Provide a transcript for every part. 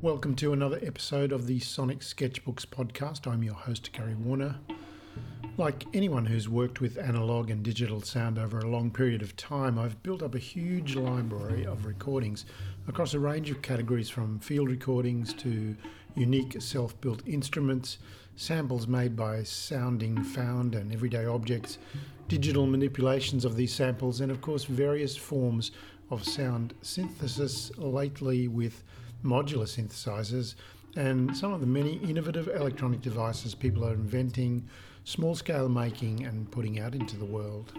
Welcome to another episode of the Sonic Sketchbooks podcast. I'm your host, Gary Warner. Like anyone who's worked with analog and digital sound over a long period of time, I've built up a huge library of recordings across a range of categories from field recordings to unique self built instruments, samples made by sounding found and everyday objects, digital manipulations of these samples, and of course, various forms of sound synthesis, lately with modular synthesizers, and some of the many innovative electronic devices people are inventing, small scale making, and putting out into the world.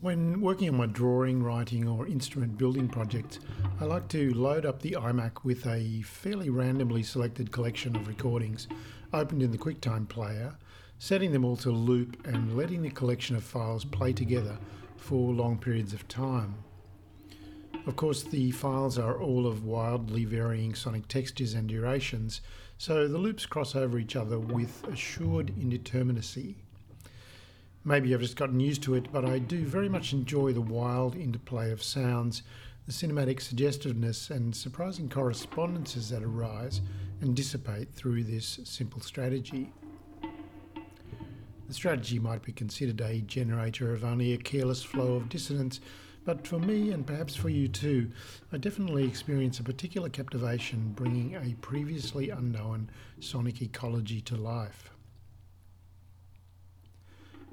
When working on my drawing, writing, or instrument building projects, I like to load up the iMac with a fairly randomly selected collection of recordings opened in the QuickTime player, setting them all to loop and letting the collection of files play together for long periods of time. Of course, the files are all of wildly varying sonic textures and durations, so the loops cross over each other with assured indeterminacy. Maybe I've just gotten used to it, but I do very much enjoy the wild interplay of sounds, the cinematic suggestiveness, and surprising correspondences that arise and dissipate through this simple strategy. The strategy might be considered a generator of only a careless flow of dissonance but for me, and perhaps for you too, I definitely experience a particular captivation bringing a previously unknown sonic ecology to life.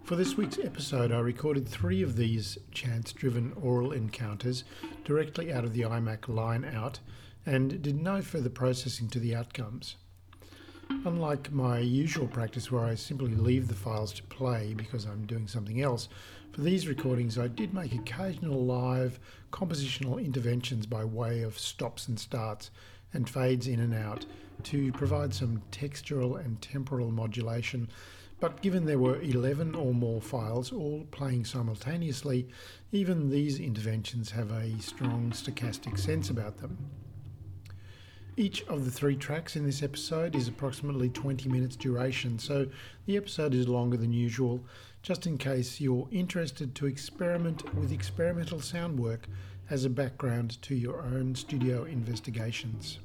For this week's episode, I recorded three of these chance driven aural encounters directly out of the iMac line out and did no further processing to the outcomes. Unlike my usual practice where I simply leave the files to play because I'm doing something else, for these recordings I did make occasional live compositional interventions by way of stops and starts and fades in and out to provide some textural and temporal modulation. But given there were 11 or more files all playing simultaneously, even these interventions have a strong stochastic sense about them. Each of the three tracks in this episode is approximately 20 minutes duration, so the episode is longer than usual, just in case you're interested to experiment with experimental sound work as a background to your own studio investigations.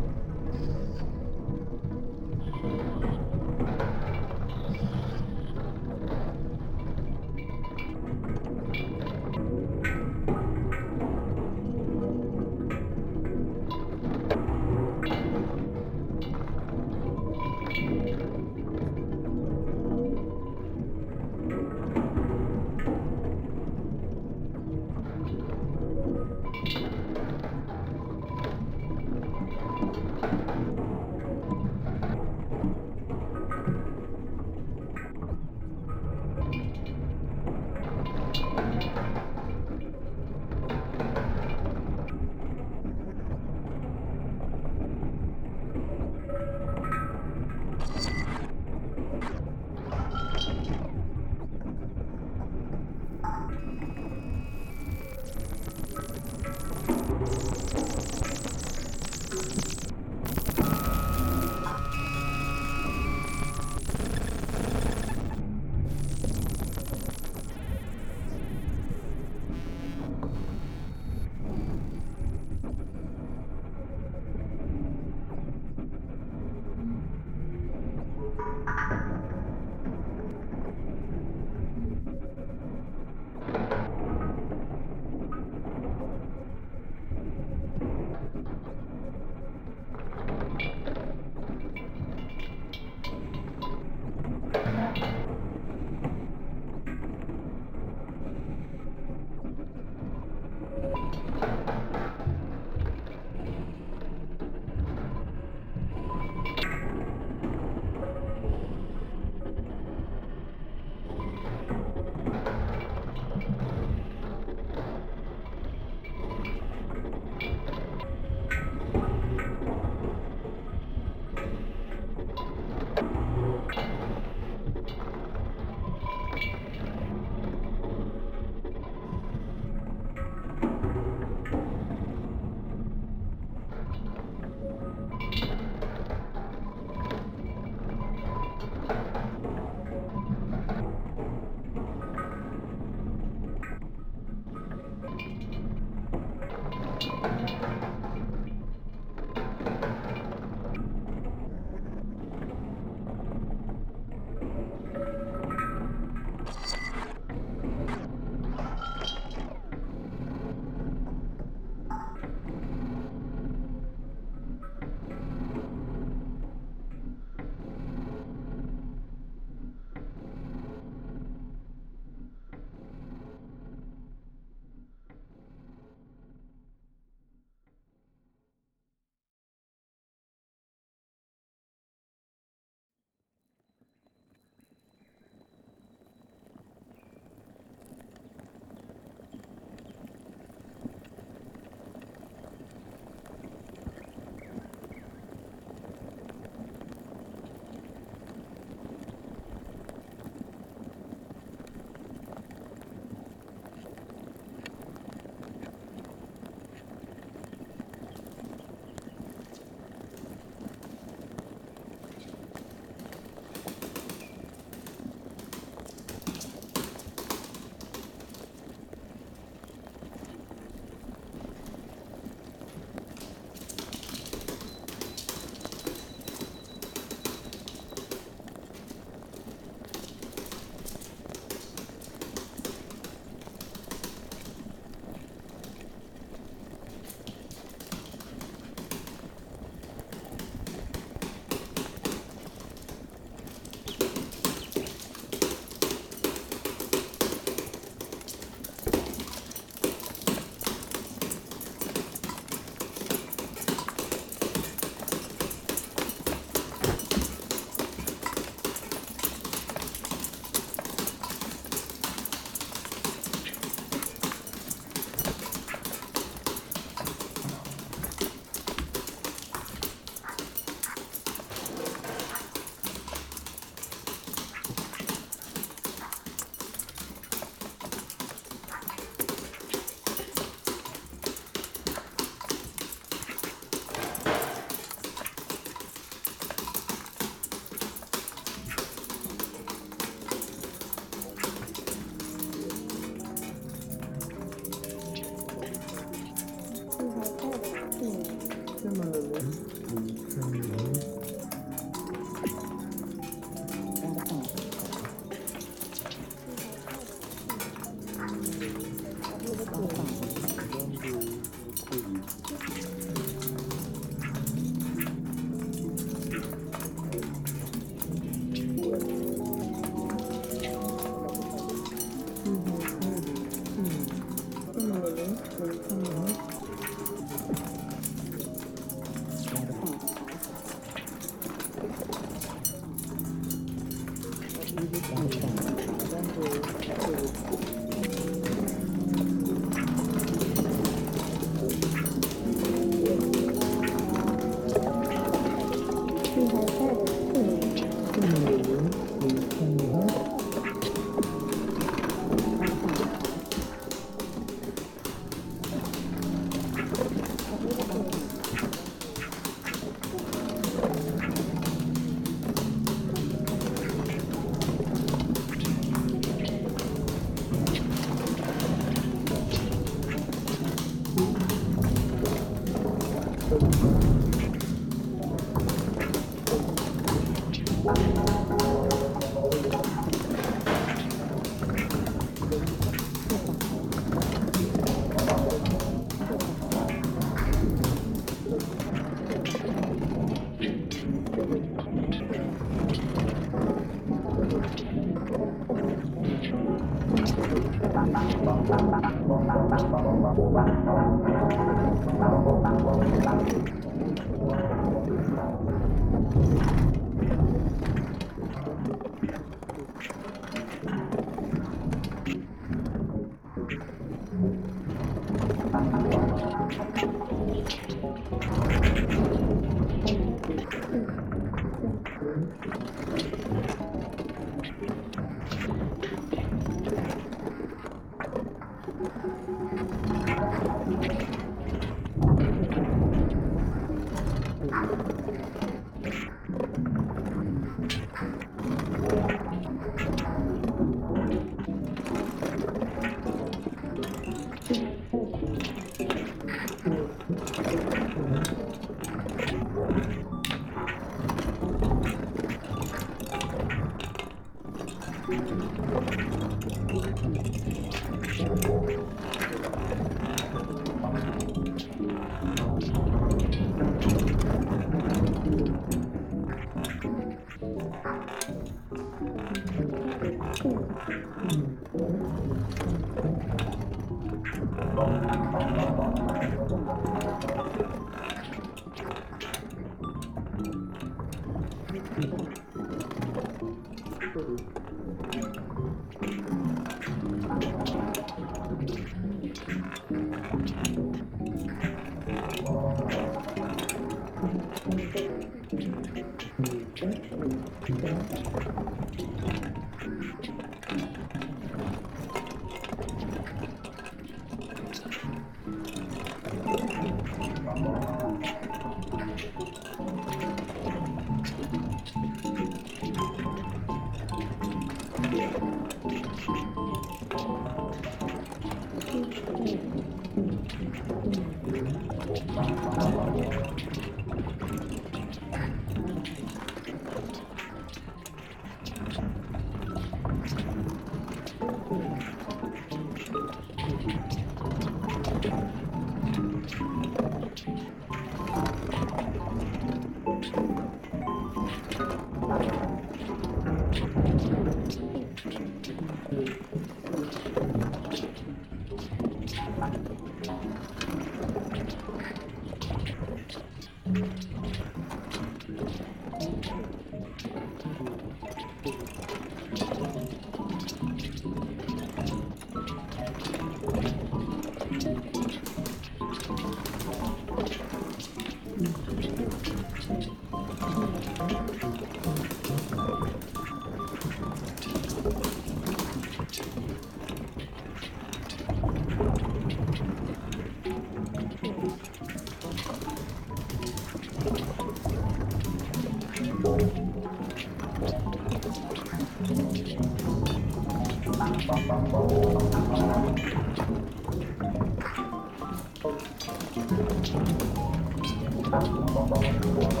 Thank.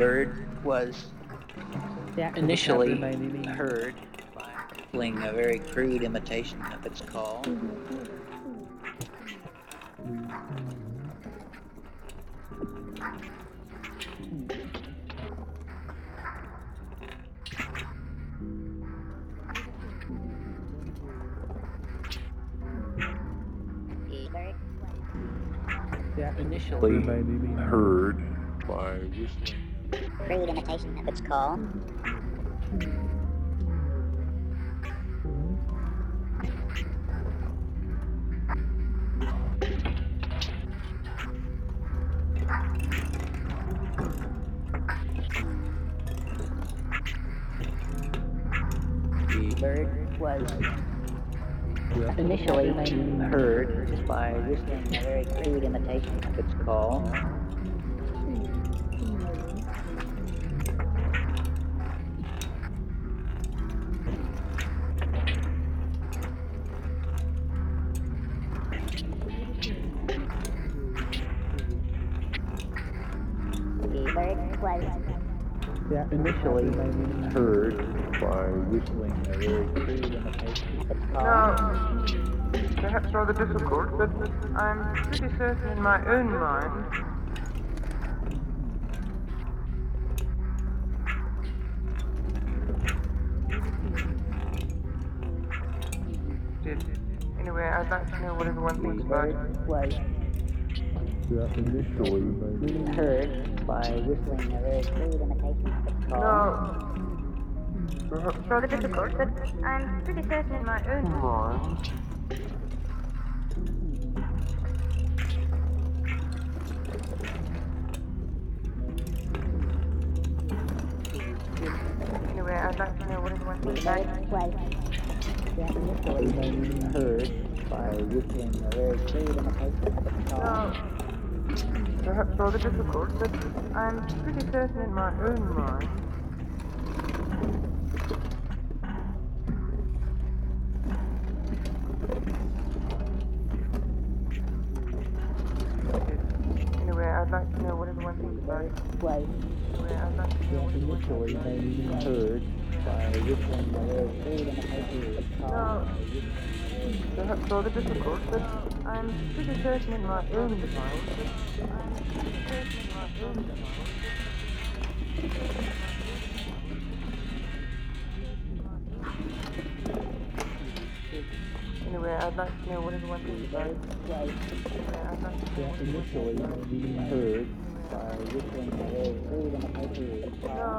Bird was initially heard by playing a very crude imitation of its call. Initially its call. the bird was initially heard by whistling a very crude imitation of its call. Initially heard by whistling a very crude imitation of um, its call. Now, perhaps rather difficult, but I'm pretty certain in my own mind. Did- Anyway, I'd like to know what everyone The thinks about it. bird was Initially, heard by whistling a very crude imitation of its call. Now, rather difficult, but I'm pretty certain in my own mind. Anyway, I'd like to know what everyone the thinks about it. bird was initially heard by whistling a very crude uh, imitation of its call. Now, perhaps rather difficult, but I'm pretty certain in my own mind. Anyway, I'd like to know what everyone thinks about it. was Anyway, I'd like to know what everyone thinks about it. heard by whistling a very crude imitation of its call. Now, perhaps rather difficult, but I'm pretty certain in my own mind. I'm pretty certain in my own mind. Anyway, I'd like to know what everyone thinks about it. Anyway, I'd like to know what initially heard by whistling crude imitation of its call. Now,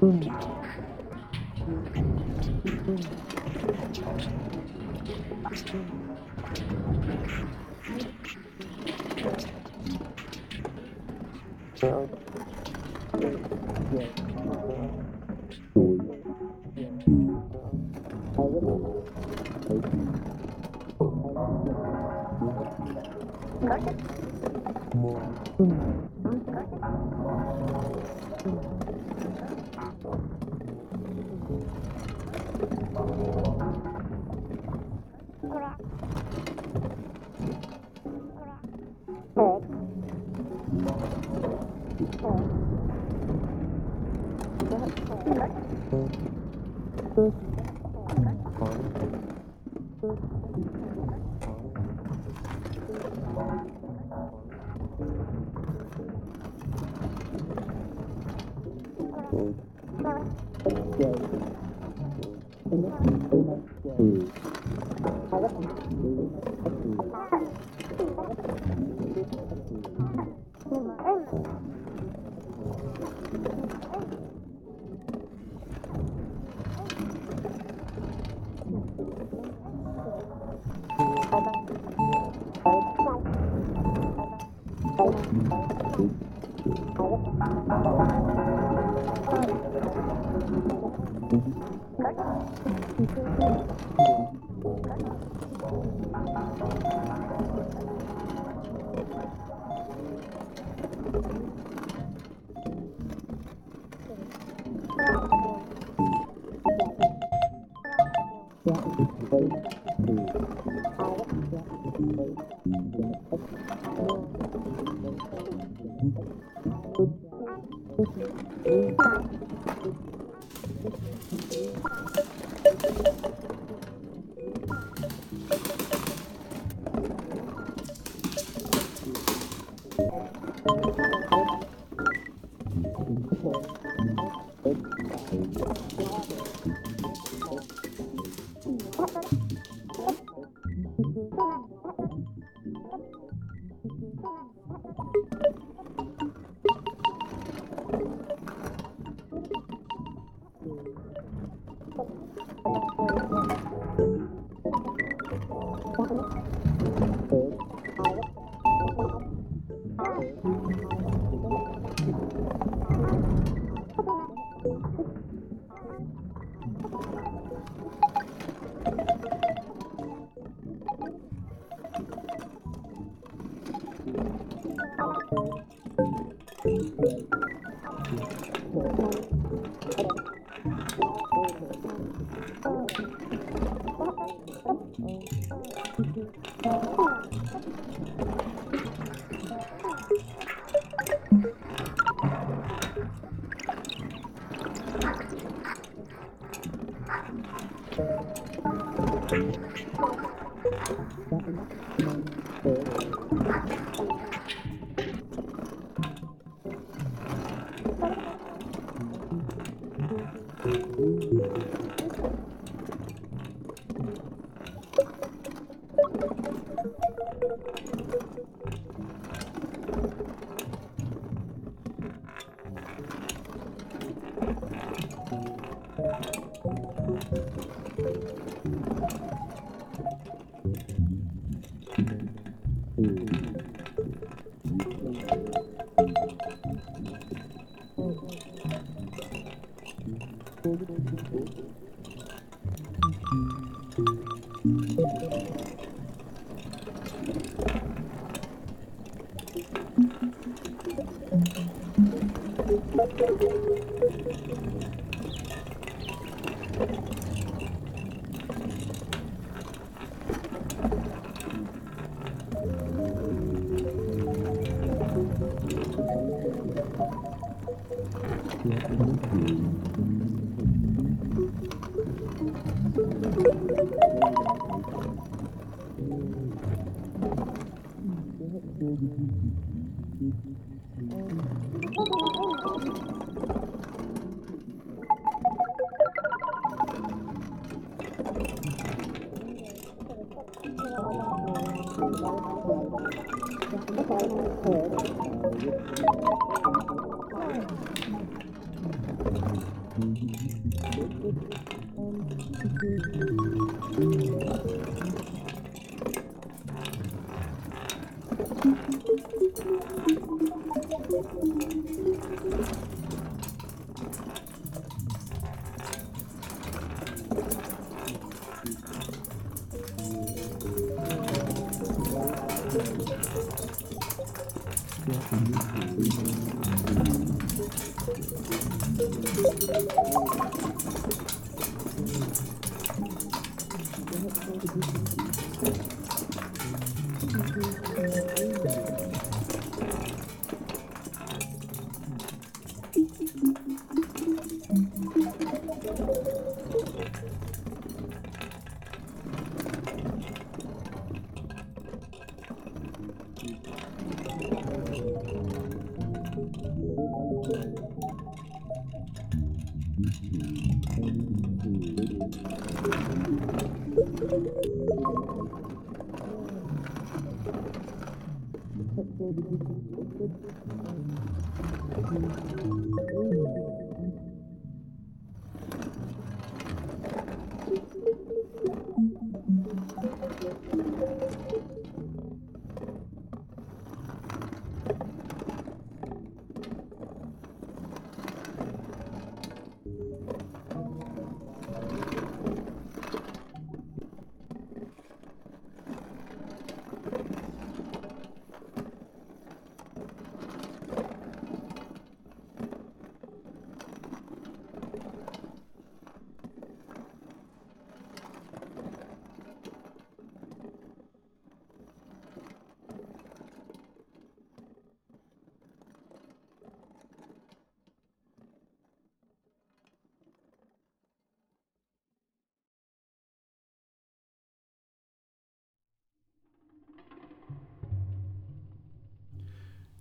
嗯。Thank you.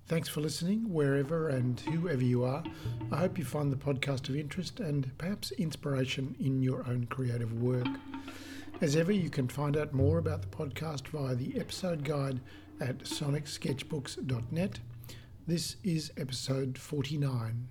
Thanks for listening, wherever and whoever you are. I hope you find the podcast of interest and perhaps inspiration in your own creative work. As ever, you can find out more about the podcast via the episode guide at sonicsketchbooks.net. This is episode 49.